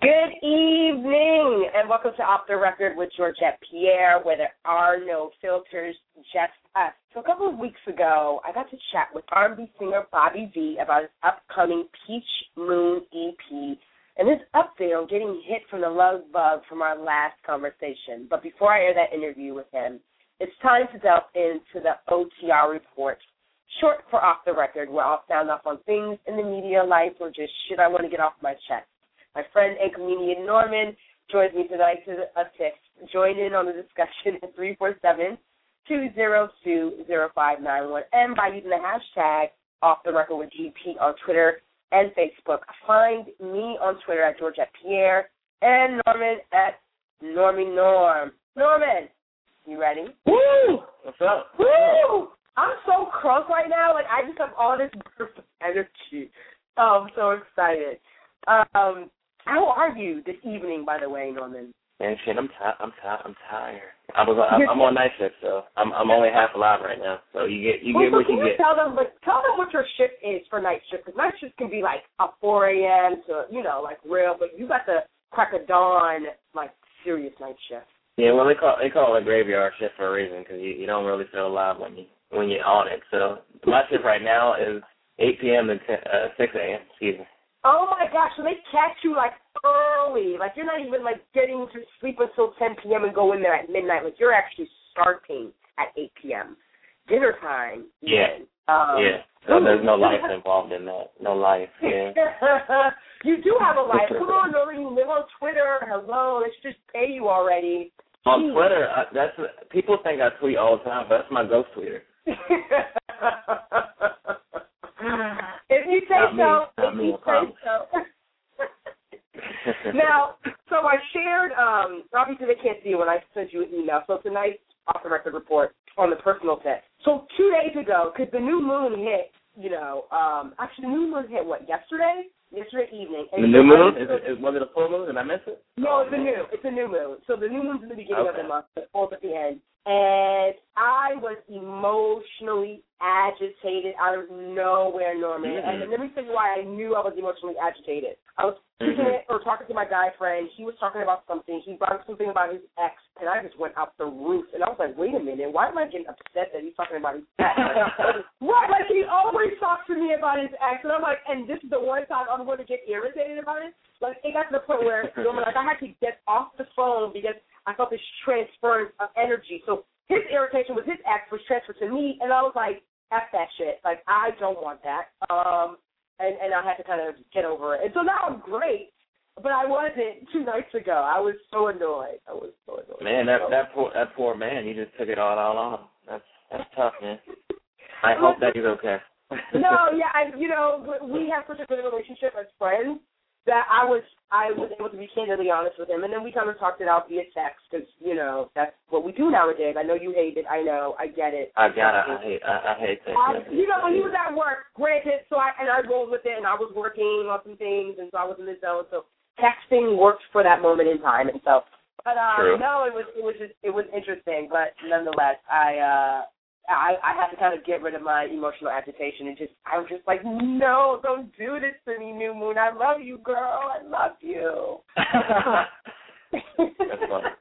Good evening, and welcome to Off the Record with Georgette Pierre, where there are no filters, just us. So a couple of weeks ago, I got to chat with R&B singer Bobby V about his upcoming Peach Moon EP and his update on getting hit from the love bug from our last conversation. But before I air that interview with him, it's time to delve into the OTR report, short for Off the Record, where I'll sound off on things in the media life or just shit I want to get off my chest. My friend and comedian Norman joins me tonight to assist. Join in on the discussion at 347 202 0591 and by using the hashtag off the record with GP on Twitter and Facebook. Find me on Twitter at Georgette Pierre and Norman at Normie Norm. Norman, you ready? Woo! What's up? Woo! I'm so crunk right now. Like I just have all this energy. Oh, I'm so excited. Um, how are you this evening, by the way, Norman? Man, shit, I'm tired. I'm tired. I'm tired. I was. I'm, I'm on night shift, so I'm. I'm only half alive right now. So you get. You get well, what you get. Tell them, like, tell them what your shift is for night shift, because night shift can be like a 4 a.m. to you know, like real, but you got the crack of dawn, like serious night shift. Yeah, well, they call they call it a graveyard shift for a reason, because you you don't really feel alive when you when you're on it. So my shift right now is 8 p.m. to 10, uh, 6 a.m. Excuse me. Oh my gosh, so they catch you like early. Like you're not even like getting to sleep until 10 p.m. and go in there at midnight. Like you're actually starting at 8 p.m. Dinner time. Yeah. Um, yeah. So there's no life involved in that. No life. Yeah. you do have a life. Come on, Norman. You live on Twitter. Hello. Let's just pay you already. On Jeez. Twitter, I, that's people think I tweet all the time, but that's my ghost tweeter. if you say Not so, Not if me, you I say so. now, so I shared, um, obviously they can't see when I sent you an email, so it's tonight's off the record report on the personal set. So two days ago, because the new moon hit, you know, um, actually the new moon hit, what, yesterday? Yesterday evening. And the new moon? Is it, is, was it a full moon? Did I miss it? no, it's a new. It's a new moon. So the new moon's in the beginning of the month, the fourth at the end. And I was emotionally agitated out of nowhere, Norman. Mhm. And let me tell you why I knew I was emotionally agitated. I was speaking Mhm. or talking to my guy friend. He was talking about something. He brought up something about his ex, and I just went out the roof. And I was like, wait a minute, why am I getting upset that he's talking about his ex? Right, like he always talks to me about his ex, and I'm like, and this is the one time I'm going to get irritated about it. Like it got to the point where Norman, like I had to get off the phone because I felt this transference of energy. So his irritation with his ex was transferred to me, and I was like, f that shit. Like I don't want that. Um, and and I had to kind of get over it. And so now I'm great. But I wasn't two nights ago. I was so annoyed. I was so annoyed. Man, that that poor that poor man, he just took it all out on him. That's that's tough, man. I hope that he's okay. no, yeah, I, you know, we have such a good relationship as friends that I was I was able to be candidly honest with him, and then we kind of talked it out via text because you know that's what we do nowadays. I know you hate it. I know. I get it. I gotta I hate I, I hate that. I, you know, when he was at work, granted, so I and I rolled with it, and I was working on some things, and so I was in the zone. So texting worked for that moment in time, and so. But um, True. no, it was it was just it was interesting, but nonetheless, I uh I I had to kind of get rid of my emotional agitation and just I was just like, no, don't do this to me, New Moon. I love you, girl. I love you. That's funny.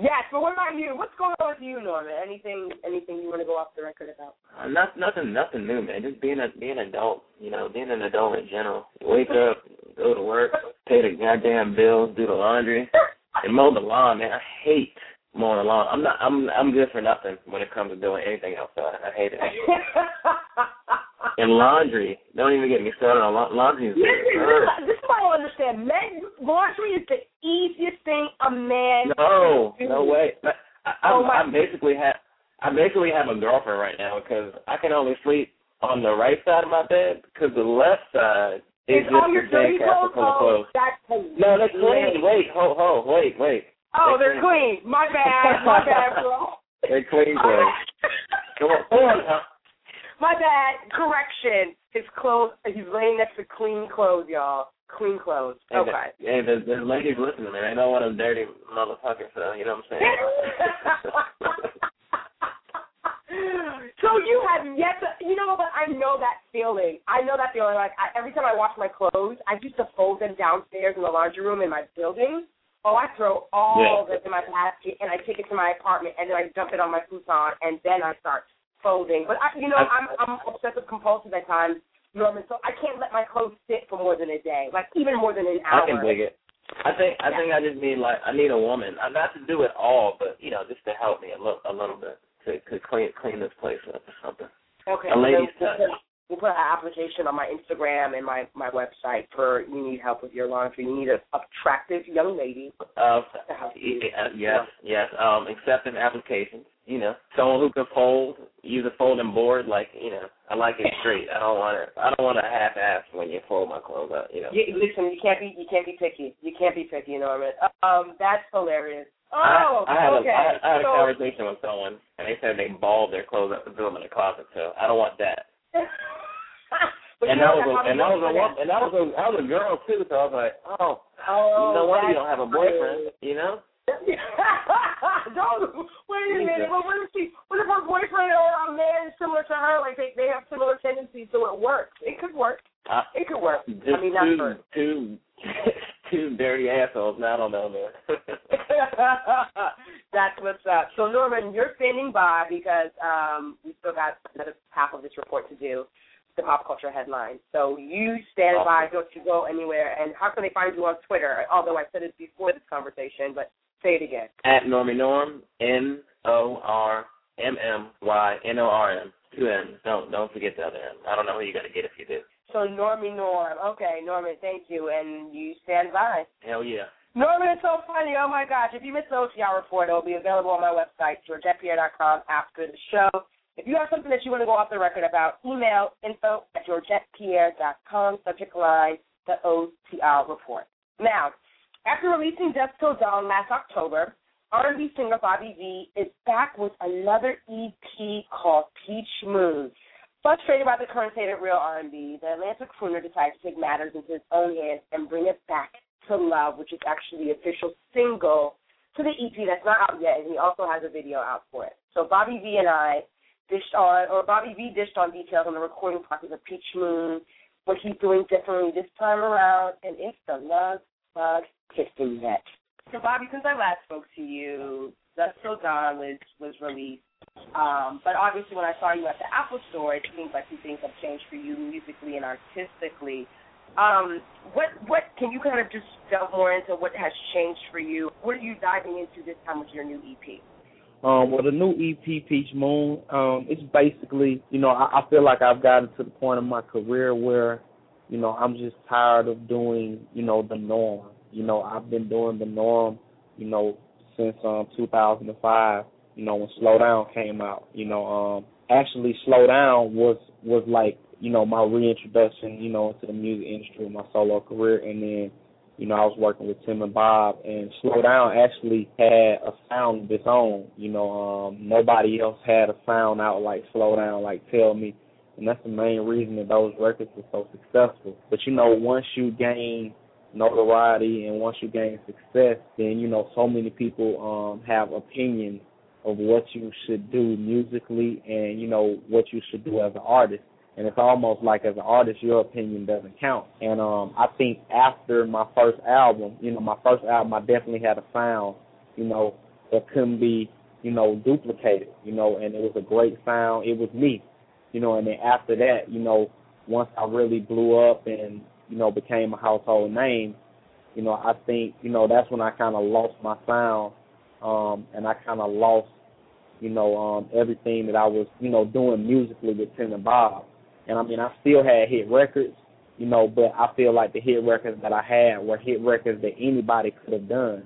Yes, but what about you? What's going on with you, Norman? Anything anything you want to go off the record about? Uh, not, nothing, nothing new, man. Just being a being an adult, you know, being an adult in general. Wake up, go to work, pay the goddamn bills, do the laundry, and mow the lawn, man. I hate mowing the lawn. I'm not, I'm, I'm good for nothing when it comes to doing anything outside. I hate it. And laundry, don't even get me started on la- laundry. Is Listen, Ugh. this is what I don't understand. Men laundry is the easiest thing a man No, can do. no way. I, oh I, Oh, I'm basically have, I basically have a girlfriend right now because I can only sleep on the right side of my bed because the left side is It's just all your dirty clothes. clothes. that's No, they're clean. Wait, ho, ho, wait, wait. Oh, They're they're clean. My bad. My bad, bro. They're clean clothes. Come on, come on now. My bad. Correction. His clothes. He's laying next to clean clothes, y'all. Clean clothes. Hey, Okay. the- Hey, there's, there's ladies listening, man. I know what a dirty motherfucker, so you know what I'm saying. so you have yet to, you know what? I know that feeling. I know that feeling. Like I, every time I wash my clothes, I used to fold them downstairs in the laundry room in my building. Oh, I throw all Yeah. of it in my basket and I take it to my apartment and then I dump it on my futon and then I start folding. But I, you know, I'm I'm obsessive compulsive at times, Norman. So I can't let my clothes sit for more than a day, like even more than an hour. I can dig it. I think I think I just need like I need a woman, not to do it all, but you know, just to help me a little a little bit to to clean clean this place up or something. Okay. A lady's so touch. We'll put an application on my Instagram and my my website for you need help with your laundry. You need an attractive young lady Uh, to yes, yes. Um, accepting applications. You know, someone who can fold, use a folding board. Like you know, I like it straight. I don't want it. I don't want a half ass when you fold my clothes out. You know. You, listen, you can't be you can't be picky. You can't be picky, you Norman. Um, that's hilarious. Oh, I had okay. a, I had, I had a conversation with someone, and they said they balled their clothes up and threw them in the closet. So I don't want that. And that was a, and that was a and that was a that was a girl too. So I was like, oh, Oh, no wonder you don't have a boyfriend. You know. don't wait a minute. Well, what if she? What if her boyfriend or a man is similar to her? Like they they have similar tendencies, so it works. It could work. Uh, It could work. just I mean, not two, for. two, two dirty assholes. I don't know, man. That's what's up. So Norman, you're standing by because um, we still got another half of this report to do, the pop culture headlines. So you stand by, don't you go anywhere. And how can they find you on Twitter? Although I said it before this conversation, but say it again. At Normie Norm, N O R M M Y N O R M. Two N's. Don't don't forget the other N. I don't know who you got to get if you do. So Normie Norm. Okay, Norman, thank you. And you stand by. Hell yeah. Norman, it's so funny. Oh my gosh. If you missed the OTR report, it'll be available on my website, georgettepierre.com after the show. If you have something that you want to go off the record about, email info at georgettepierre.com, subject line, the OTR report. Now, after releasing Dusk Till Dawn last October, R&B singer Bobby V is back with another EP called Peach Moon. Frustrated by the current state of real R&B, the Atlantic crooner decides to take matters into his own hands and bring it back to Love, which is actually the official single to the EP that's not out yet, and he also has a video out for it. So Bobby V and I dished on, or Bobby V dished on details on the recording process of Peach Moon, what he's doing differently this time around, and it's the Love Bug Kissing Net. So Bobby, since I last spoke to you, Dust So Dawn was was released. Um, but obviously, when I saw you at the Apple Store, it seems like some things have changed for you musically and artistically. Um, what what can you kind of just delve more into what has changed for you? What are you diving into this time with your new EP? Um, well, the new EP, Peach Moon, um, it's basically, you know, I, I feel like I've gotten to the point of my career where, you know, I'm just tired of doing, you know, the norm. You know, I've been doing the norm, you know, since um 2005. You know, when Slow Down came out. You know, um, actually, Slow Down was was like, you know, my reintroduction, you know, into the music industry, my solo career, and then you know, I was working with Tim and Bob, and Slow Down actually had a sound of its own. You know, um, nobody else had a sound out like Slow Down, like Tell Me, and that's the main reason that those records were so successful. But you know, once you gain notoriety and once you gain success, then you know, so many people um, have opinions of what you should do musically and you know what you should do as an artist and it's almost like as an artist your opinion doesn't count and um i think after my first album you know my first album i definitely had a sound you know that couldn't be you know duplicated you know and it was a great sound it was me you know and then after that you know once i really blew up and you know became a household name you know i think you know that's when i kind of lost my sound um and i kind of lost you know um everything that i was you know doing musically with tim and bob and I mean, I still had hit records, you know, but I feel like the hit records that I had were hit records that anybody could have done.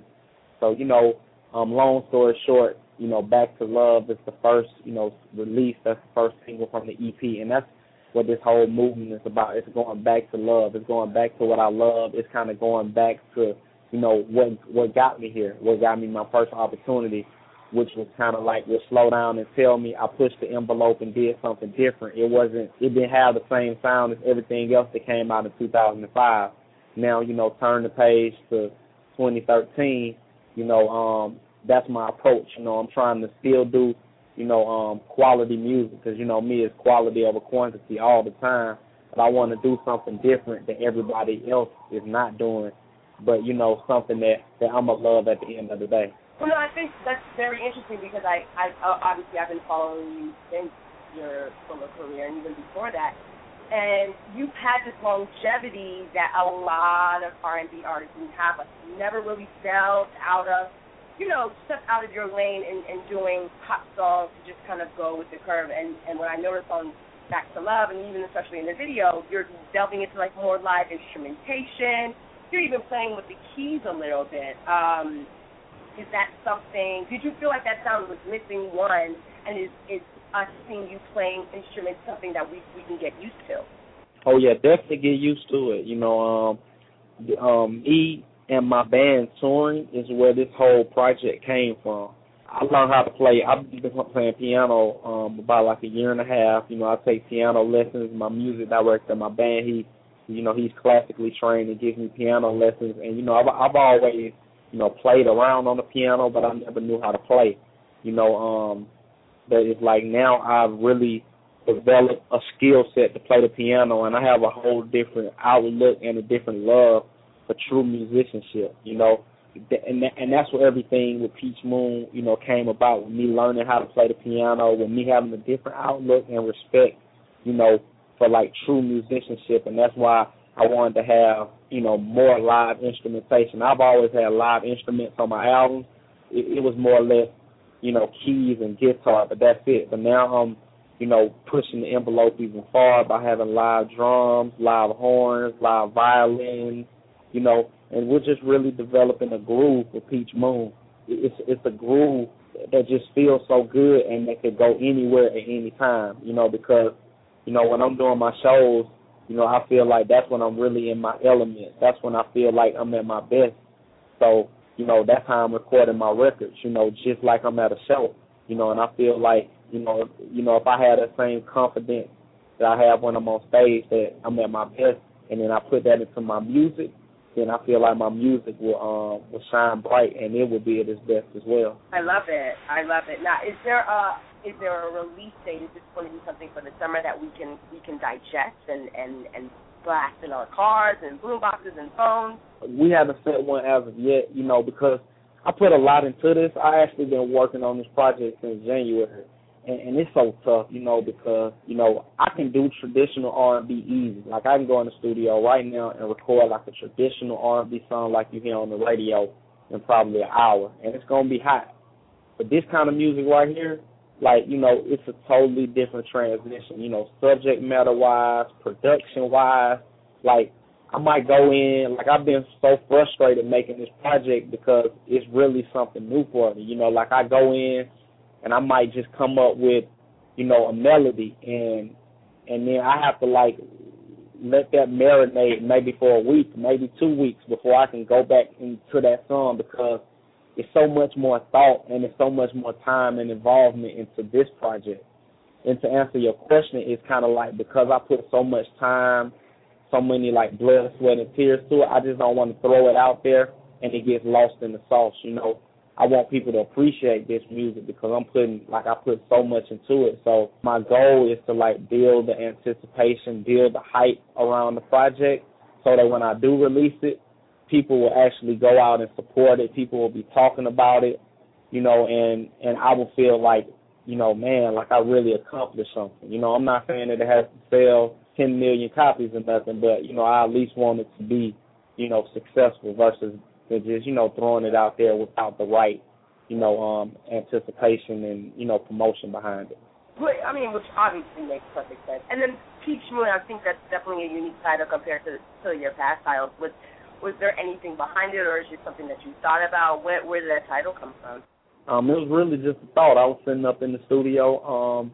So, you know, um, long story short, you know, Back to Love is the first, you know, release. That's the first single from the EP, and that's what this whole movement is about. It's going back to love. It's going back to what I love. It's kind of going back to, you know, what what got me here, what got me my first opportunity which was kind of like would slow down and tell me I pushed the envelope and did something different. It wasn't, it didn't have the same sound as everything else that came out in 2005. Now, you know, turn the page to 2013, you know, um, that's my approach. You know, I'm trying to still do you know, um, quality music because you know me is quality over quantity all the time. But I want to do something different that everybody else is not doing, but you know, something that that I'm gonna love at the end of the day. Well, no, I think that's very interesting because I, I obviously I've been following you since your solo career and even before that, and you've had this longevity that a lot of R&B artists have. Like, you never really fell out of you know, step out of your lane and, and doing pop songs to just kind of go with the curve. And and what I noticed on Back to Love, and even especially in the video, you're delving into like more live instrumentation. You're even playing with the keys a little bit. Um, is that something? Did you feel like that sound was missing? One, and is is us seeing you playing instruments something that we we can get used to? Oh yeah, definitely get used to it. You know, um, um, me and my band touring is where this whole project came from. I learned how to play. I've been playing piano um about like a year and a half. You know, I take piano lessons. My music director, my band, he, you know, he's classically trained and gives me piano lessons. And you know, I've I've always, you know, played around on the piano, but I never knew how to play. You know, um, but it's like now I've really developed a skill set to play the piano, and I have a whole different outlook and a different love for true musicianship, you know. And and that's where everything with Peach Moon, you know, came about. With me learning how to play the piano, with me having a different outlook and respect, you know, for like true musicianship, and that's why I wanted to have, you know, more live instrumentation. I've always had live instruments on my albums. It, it was more or less, you know, keys and guitar, but that's it. But now I'm, you know, pushing the envelope even far by having live drums, live horns, live violins, you know, and we're just really developing a groove for Peach Moon. It's it's a groove that just feels so good and that could go anywhere at any time, you know, because, you know, when I'm doing my shows, you know, I feel like that's when I'm really in my element. That's when I feel like I'm at my best. So, you know, that's how I'm recording my records, you know, just like I'm at a show. You know, and I feel like, you know, you know, if I had that same confidence that I have when I'm on stage that I'm at my best and then I put that into my music, then I feel like my music will um will shine bright and it will be at its best as well. I love it. I love it. Now, is there a is there a release date? Is this going to be something for the summer that we can we can digest and and and blast in our cars and boom boxes and phones? We haven't set one as of yet, you know, because I put a lot into this. I actually been working on this project since January and, and it's so tough, you know, because you know I can do traditional R and B easy. Like I can go in the studio right now and record like a traditional R and B song like you hear on the radio in probably an hour, and it's gonna be hot. But this kind of music right here, like you know, it's a totally different transition. You know, subject matter wise, production wise, like I might go in like I've been so frustrated making this project because it's really something new for me. You know, like I go in and I might just come up with, you know, a melody and and then I have to like let that marinate maybe for a week, maybe two weeks before I can go back into that song because it's so much more thought and it's so much more time and involvement into this project. And to answer your question, it's kind of like because I put so much time, so many like blood, sweat, and tears to it, I just don't want to throw it out there and it gets lost in the sauce, you know. I want people to appreciate this music because I'm putting like I put so much into it. So my goal is to like build the anticipation, build the hype around the project so that when I do release it, people will actually go out and support it. People will be talking about it, you know, and and I will feel like, you know, man, like I really accomplished something. You know, I'm not saying that it has to sell 10 million copies or nothing, but you know, I at least want it to be, you know, successful versus just you know throwing it out there without the right you know um anticipation and you know promotion behind it. Well, I mean, which obviously makes perfect sense. And then Peach Moon, I think that's definitely a unique title compared to to your past titles. Was was there anything behind it, or is it something that you thought about? Where where did that title come from? Um, it was really just a thought. I was sitting up in the studio, um,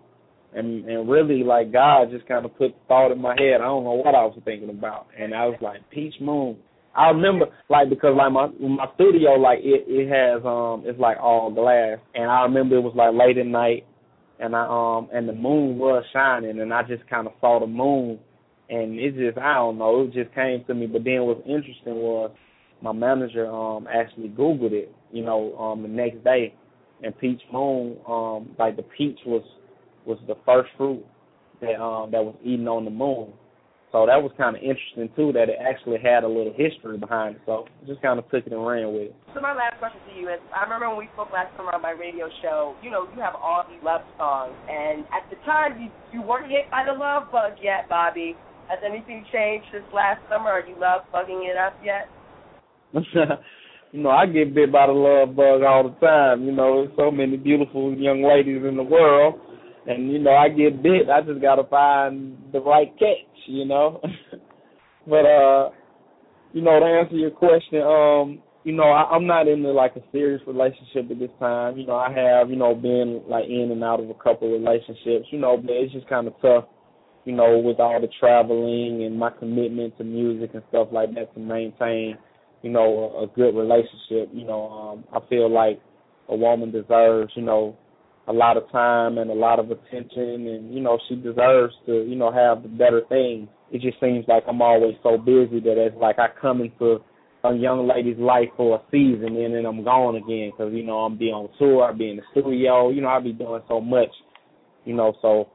and and really like God just kind of put the thought in my head. I don't know what I was thinking about, and I was like Peach Moon. I remember like because like my my studio like it it has um it's like all glass and I remember it was like late at night and I um and the moon was shining and I just kind of saw the moon and it just I don't know it just came to me but then what's interesting was my manager um actually googled it you know um the next day and Peach Moon, um, like the peach was was the first fruit that um that was eaten on the moon. So that was kind of interesting too, that it actually had a little history behind it. So just kind of took it and ran with it. So my last question to you is: I remember when we spoke last summer on my radio show. You know, you have all these love songs, and at the time you you weren't hit by the love bug yet, Bobby. Has anything changed since last summer? Are you love bugging it up yet? you know, I get bit by the love bug all the time. You know, there's so many beautiful young ladies in the world, and you know, I get bit. I just gotta find the right catch. You know, but uh, you know, to answer your question, um, you know, I, I'm not in like a serious relationship at this time. You know, I have, you know, been like in and out of a couple of relationships. You know, but it's just kind of tough you know, with all the traveling and my commitment to music and stuff like that to maintain, you know, a, a good relationship. You know, um, I feel like a woman deserves, you know, a lot of time and a lot of attention and, you know, she deserves to, you know, have the better things. It just seems like I'm always so busy that it's like I come into a young lady's life for a season and then I'm gone again because, you know, I'm be on tour, I be in the studio, you know, I be doing so much, you know, so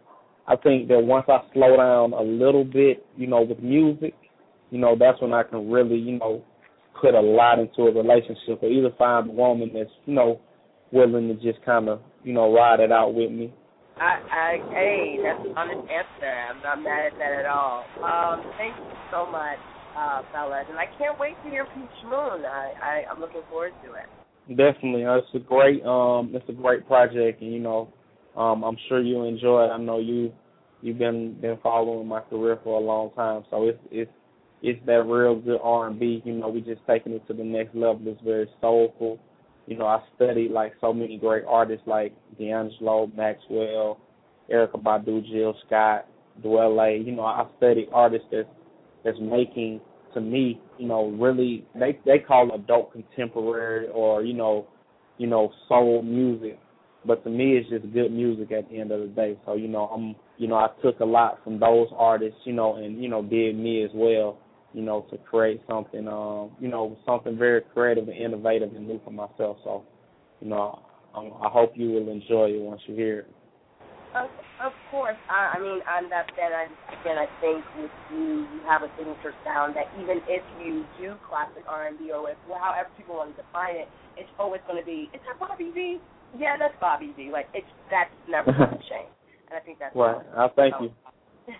I think that once I slow down a little bit, you know, with music, you know, that's when I can really, you know, put a lot into a relationship or either find a woman that's, you know, willing to just kind of, you know, ride it out with me. I, I, hey, that's an honest answer. I'm not mad at that at all. Um, thank you so much, uh, fellas, and I can't wait to hear Peach Moon. I, I, I'm looking forward to it. Definitely, uh, it's a great, um, it's a great project, and you know, um, I'm sure you enjoy it. I know you you've been been following my career for a long time, so it's it's it's that real good R and B. You know, we just taking it to the next level. It's very soulful. You know, I studied like so many great artists like D'Angelo, Maxwell, Erykah Badu, Jill Scott, Dwele. You know, I studied artists that's that's making to me, you know, really they they call adult contemporary or you know, you know, soul music but to me, it's just good music at the end of the day. So you know, I'm you know I took a lot from those artists, you know, and you know did me as well, you know, to create something, um, you know, something very creative and innovative and new for myself. So, you know, I'm, I hope you will enjoy it once you hear it. Of, of course. I, I mean, I'm that fan. I, again, I think with you, you have a signature sound that even if you do classic R&B or with however people want to define it, it's always going to be, is that Bobby V? Yeah, that's Bobby V. Like it's that's never going to change, and I think that's well. I thank you.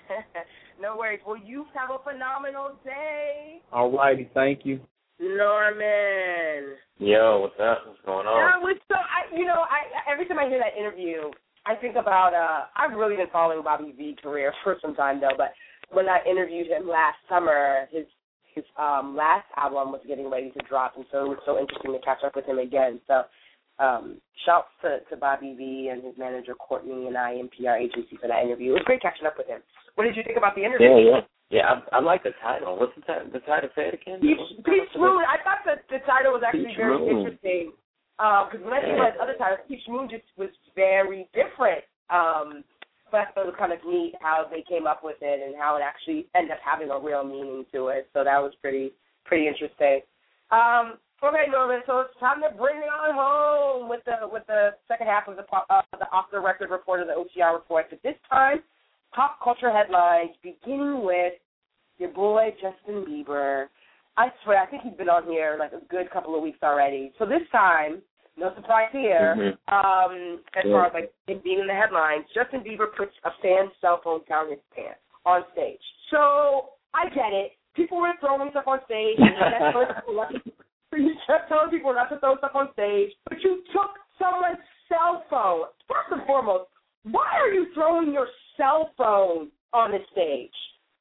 no worries. Well, you have a phenomenal day. All righty, thank you. Norman. Yo, what's up? What's going on? Yeah, what's so I you know, I every time I hear that interview, I think about uh I've really been following Bobby V's career for some time though, but when I interviewed him last summer, his his um last album was getting ready to drop and so it was so interesting to catch up with him again. So um, shouts to, to Bobby V and his manager Courtney and I PR agency for that interview. It was great catching up with him. What did you think about the interview? Yeah, yeah. Yeah, I, I like the title. What's the title? The title say it again. Peach, Peach Moon. I thought that the title was actually Peach very Moon. interesting. Because um, when I think about other titles, Peach Moon just was very different. Um, but I thought it was kind of neat how they came up with it and how it actually ended up having a real meaning to it. So that was pretty pretty interesting. Um, Okay, Norman. So it's time to bring it on home with the with the second half of the uh, the off the record report of the OTR report. But this time, pop culture headlines, beginning with your boy Justin Bieber. I swear, I think he's been on here like a good couple of weeks already. So this time, no surprise here. Mm-hmm. Um, as yeah. far as like him being in the headlines, Justin Bieber puts a fan's cell phone down his pants on stage. So I get it. People were throwing stuff on stage. And you kept telling people not to throw stuff on stage, but you took someone's cell phone. First and foremost, why are you throwing your cell phone on the stage?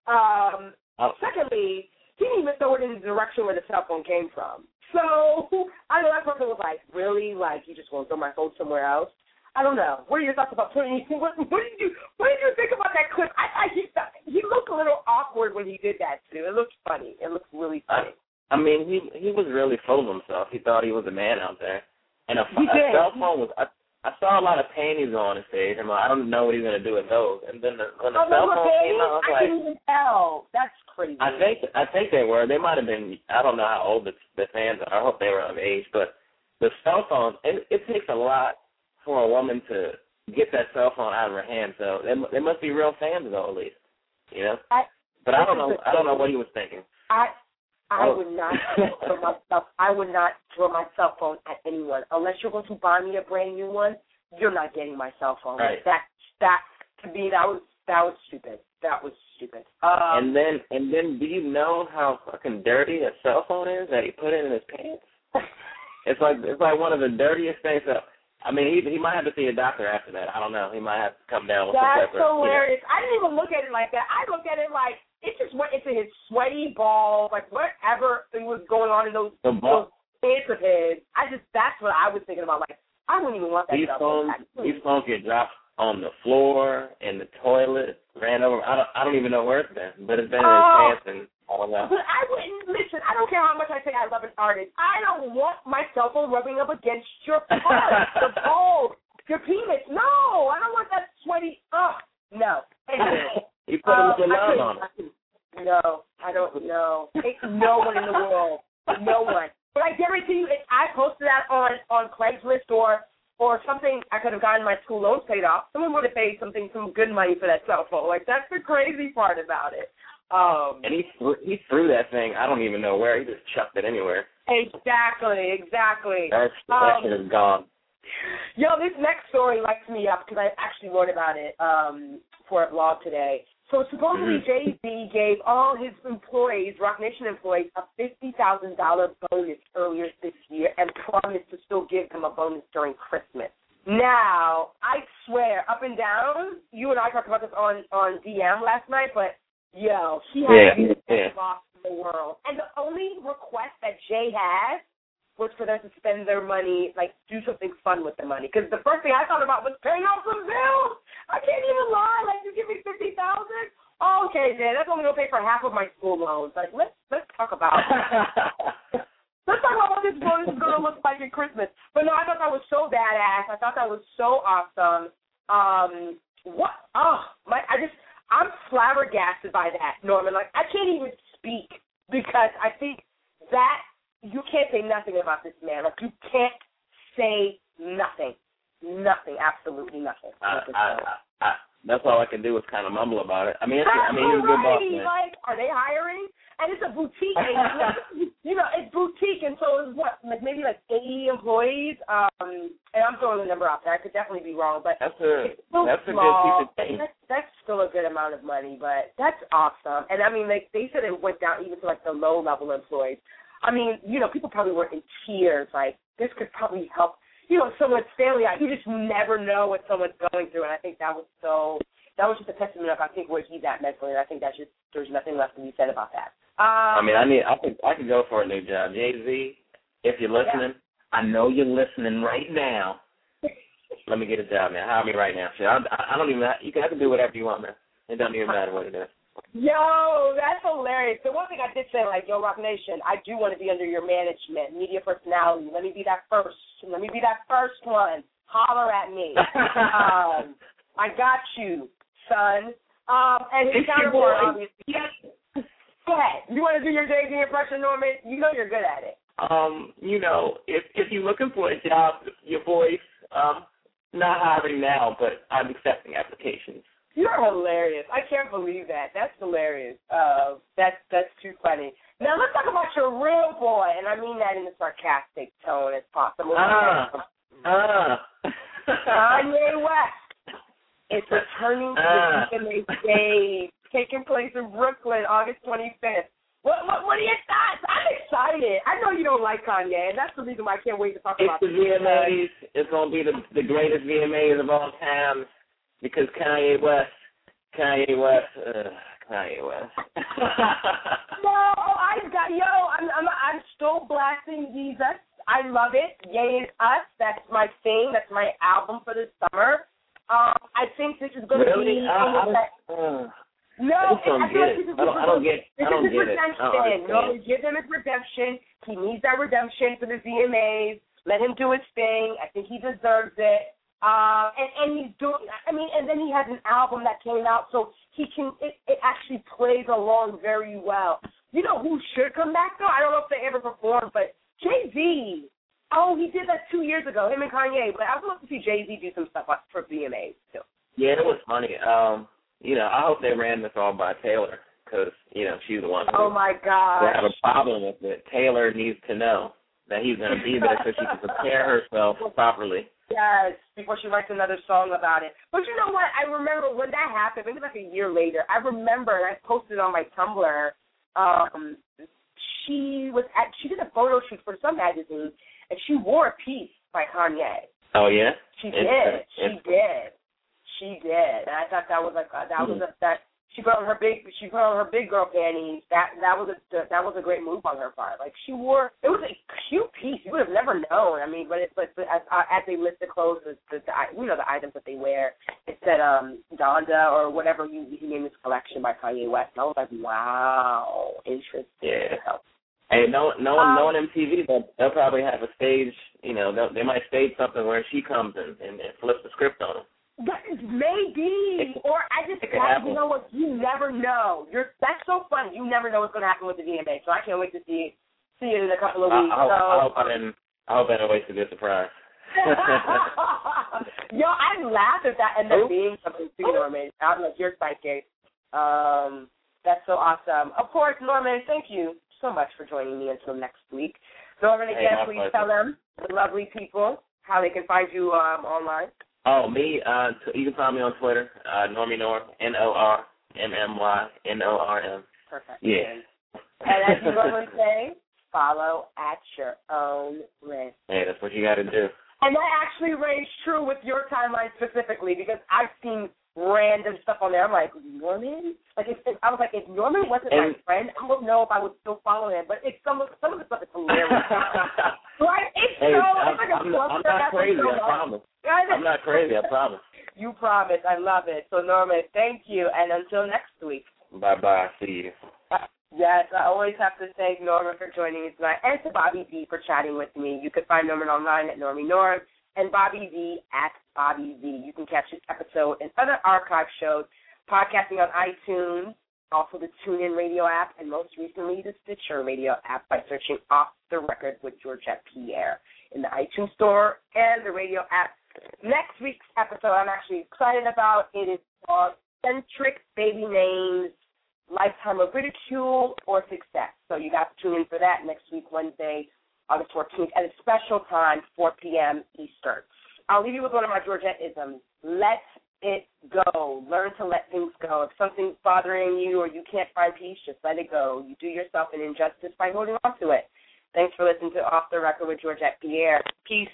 Um, oh. Secondly, he didn't even throw it in the direction where the cell phone came from. So I know that person was like, really? Like you just want to throw my phone somewhere else? I don't know. What are your thoughts about putting? What, what did you What did you think about that clip? I, I he, he looked a little awkward when he did that too. It looked funny. It looked really funny. I mean, he he was really full of himself. He thought he was a man out there, and a, a cell phone was. I, I saw a lot of panties on the stage. I'm like, I don't know what he's gonna do with those. And then the, when the oh, cell phone came out, I was I like, didn't even tell. That's crazy. I think I think they were. They might have been. I don't know how old the, the fans are. I hope they were of age, but the cell phone. It, it takes a lot for a woman to get that cell phone out of her hand. So they, they must be real fans, though, at least. You know. I, but I don't know. I don't know what he was thinking. I I Oh. would not throw myself. I would not throw my cell phone at anyone unless you're going to buy me a brand new one. You're not getting my cell phone. Right. That that to me that was that was stupid. That was stupid. Um, and then and then do you know how fucking dirty a cell phone is that he put it in his pants? It's like it's like one of the dirtiest things. That, I mean, he he might have to see a doctor after that. I don't know. He might have to come down with That's some type of, you know. hilarious. I didn't even look at it like that. I looked at it like it just went into his sweaty balls, like whatever thing was going on in those The ball- those pants of his. I just that's what I was thinking about. Like I wouldn't even want that These phones, these phones get dropped on the floor, in the toilet, ran over. I don't, I don't even know where it's been, but it's been in his Oh. pants, and I don't. But I wouldn't listen. I don't care how much I say I love an artist. I don't want my cell phone rubbing up against your part, your balls, your penis. No, I don't want that sweaty. Ugh, no. Anyway, He put um, him love on him. I couldn't- No, I don't know. Ain't no one in the world. No one. But I guarantee you, if I posted that on on Craigslist or or something, I could have gotten my school loans paid off. Someone would have paid something some good money for that cell phone. Like that's the crazy part about it. Um, And he threw, he threw that thing. I don't even know where. He just chucked it anywhere. Exactly, exactly. That's that Um, shit is gone. Yo, this next story lights me up because I actually wrote about it um, for a blog today. So supposedly. Jay Z gave all his employees, Roc Nation employees, a fifty thousand dollar bonus earlier this year, and promised to still give them a bonus during Christmas. Now, I swear, up and down, you and I talked about this on on DM last night, but yo, he has Yeah, the best yeah. boss in the world, and the only request that Jay has was for them to spend their money, like do something fun with the money. Because the first thing I thought about was paying off some bills. I can't even lie. Like you give me fifty thousand. Oh, okay, then that's only gonna pay for half of my school loans. Like let's let's talk about let's talk about what this bonus is gonna look like at Christmas. But no, I thought that was so badass. I thought that was so awesome. Um, what? Oh, my! I just I'm flabbergasted by that, Norman. Like I can't even speak because I think that you can't say nothing about this man. Like you can't say nothing, nothing, absolutely nothing. I, I, I, I, that's all I can do is kind of mumble about it. I mean, it's, I mean, he's a good boss man. Like, are they hiring? And it's a boutique. you know, it's boutique, and so it's what, like maybe like 80 employees. Um, and I'm throwing the number out there. I could definitely be wrong, but That's a that's a good piece of. That's, that's still a good amount of money, but that's awesome. And I mean, like they said, it went down even to like the low level employees. I mean, you know, people probably were in tears. Like this could probably help, you know, someone's family. You just never know what someone's going through, and I think that was so. That was just a testament of I think where he's at mentally, and I think that's just there's nothing left to be said about that. Um, I mean, I need. I could. I could go for a new job. Jay Z, if you're listening, I know you're listening right now. Let me get a job, man. Hire me right now. Shit, I, I don't even. You can. I can do whatever you want, man. It doesn't even matter what it is. Yo, that's hilarious. The one thing I did say, like, yo, Roc Nation, I do want to be under your management, media personality. Let me be that first. Let me be that first one. Holler at me. um, I got you, son. Um, and his your counterpart, boy. obviously. Go ahead. You want to do your Z impression, Norman? You know you're good at it. Um, you know, if if you're looking for a job, your voice, um, not hiring now, but I'm accepting applications. You're hilarious. I can't believe that. That's hilarious. Uh, that's that's too funny. Now let's talk about your real boy, and I mean that in a sarcastic tone as possible. Ah. Ah. Kanye West is returning to Ah. the VMA stage, taking place in Brooklyn, August 25th. What, what what are your thoughts? I'm excited. I know you don't like Kanye, and that's the reason why I can't wait to talk about. It's about the this. VMAs. It's gonna be the the greatest VMAs of all time because Kanye West, Kanye West, uh, Kanye West. No, I got yo. I'm I'm I'm still blasting Yeezus. I love it. Yeezus. That's my thing. That's my album for the summer. Um, I think this is going to really? be I, almost uh, no. I don't I feel get like it. this is I don't- I don't get- This I don't is get it. Redemption. No, give him his redemption. He needs that redemption for the VMAs. Let him do his thing. I think he deserves it. Uh, and and he's doing. I mean, and then he has an album that came out, so he can. It, it actually plays along very well. You know who should come back though? I don't know if they ever performed, but Jay Z. Oh, he did that two years ago, him and Kanye. But I would love to see Jay Z do some stuff for VMAs too. Yeah, it was funny. Um, you know, I hope they ran this all by Taylor because you know she's the one. Oh my God. They have a problem with it. Taylor needs to know that he's going to be there so she can prepare herself properly. Yes, before she writes another song about it. But you know what? I remember when that happened, maybe like a year later. I remember I posted on my Tumblr. Um, she was at she did a photo shoot for some magazine, and she wore a piece by Kanye. Oh yeah, she did. She did. She did. And I thought that was like uh, that was a that she put on her big she put on her big girl panties. That that was a that was a great move on her part. Like she wore it was a cute piece. You would have never known. I mean, but it but, but as uh, as they list the clothes, the, the, the you know the items that they wear, it said um Donda or whatever you you name this collection by Kanye West. And I was like, wow, interesting. Yeah. Hey, no, no, um, no on MTV, they'll, they'll probably have a stage. You know, they might stage something where she comes and, and, and flips the script on them. Maybe, or I just like, you know what? You never know. You're that's so funny. You never know what's going to happen with the VMA. So I can't wait to see see it in a couple of weeks. I, I, so, I hope I didn't. I hope I didn't waste a good surprise. Yo, I laugh at that ends up being something too, Norman. I'm like you're psychic. Um, that's so awesome. Of course, Norman. Thank you so much for joining me until next week. Norman, again, hey, please pleasure. tell them the lovely people how they can find you um, online. Oh, me, uh, t- you can find me on Twitter, uh, Normie Norm, N-O-R-M-M-Y-N-O-R-M. Perfect. Yeah. And as you normally say, follow at your own risk. Hey, that's what you got to do. And that actually rings true with your timeline specifically because I've seen random stuff on there. I'm like, Norman? Like, if, if I was like, if Norman wasn't and, my friend, I don't know if I would still follow him. But it's some of some of the stuff is hilarious. right? It's hey, so I'm, it's like a I'm, not, I'm not crazy. I promise. I'm not crazy. I promise. You promise. I love it. So Norman, thank you, and until next week. Bye bye. See you. Yes, I always have to thank Norman for joining me tonight, and to Bobby V for chatting with me. You can find Norman online at Normie Norm and Bobby V at Bobby V. You can catch this episode and other archive shows podcasting on iTunes, also the TuneIn Radio app, and most recently the Stitcher Radio app by searching Off the Record with Georgette Pierre in the iTunes Store and the radio app. Next week's episode I'm actually excited about. It is called Centric Baby Names, Lifetime of Ridicule or Success. So you got to tune in for that next week, Wednesday, August 14th at a special time, 4 p.m. Eastern. I'll leave you with one of my Georgette-isms. Let it go. Learn to let things go. If something's bothering you or you can't find peace, just let it go. You do yourself an injustice by holding on to it. Thanks for listening to Off the Record with Georgette Pierre. Peace.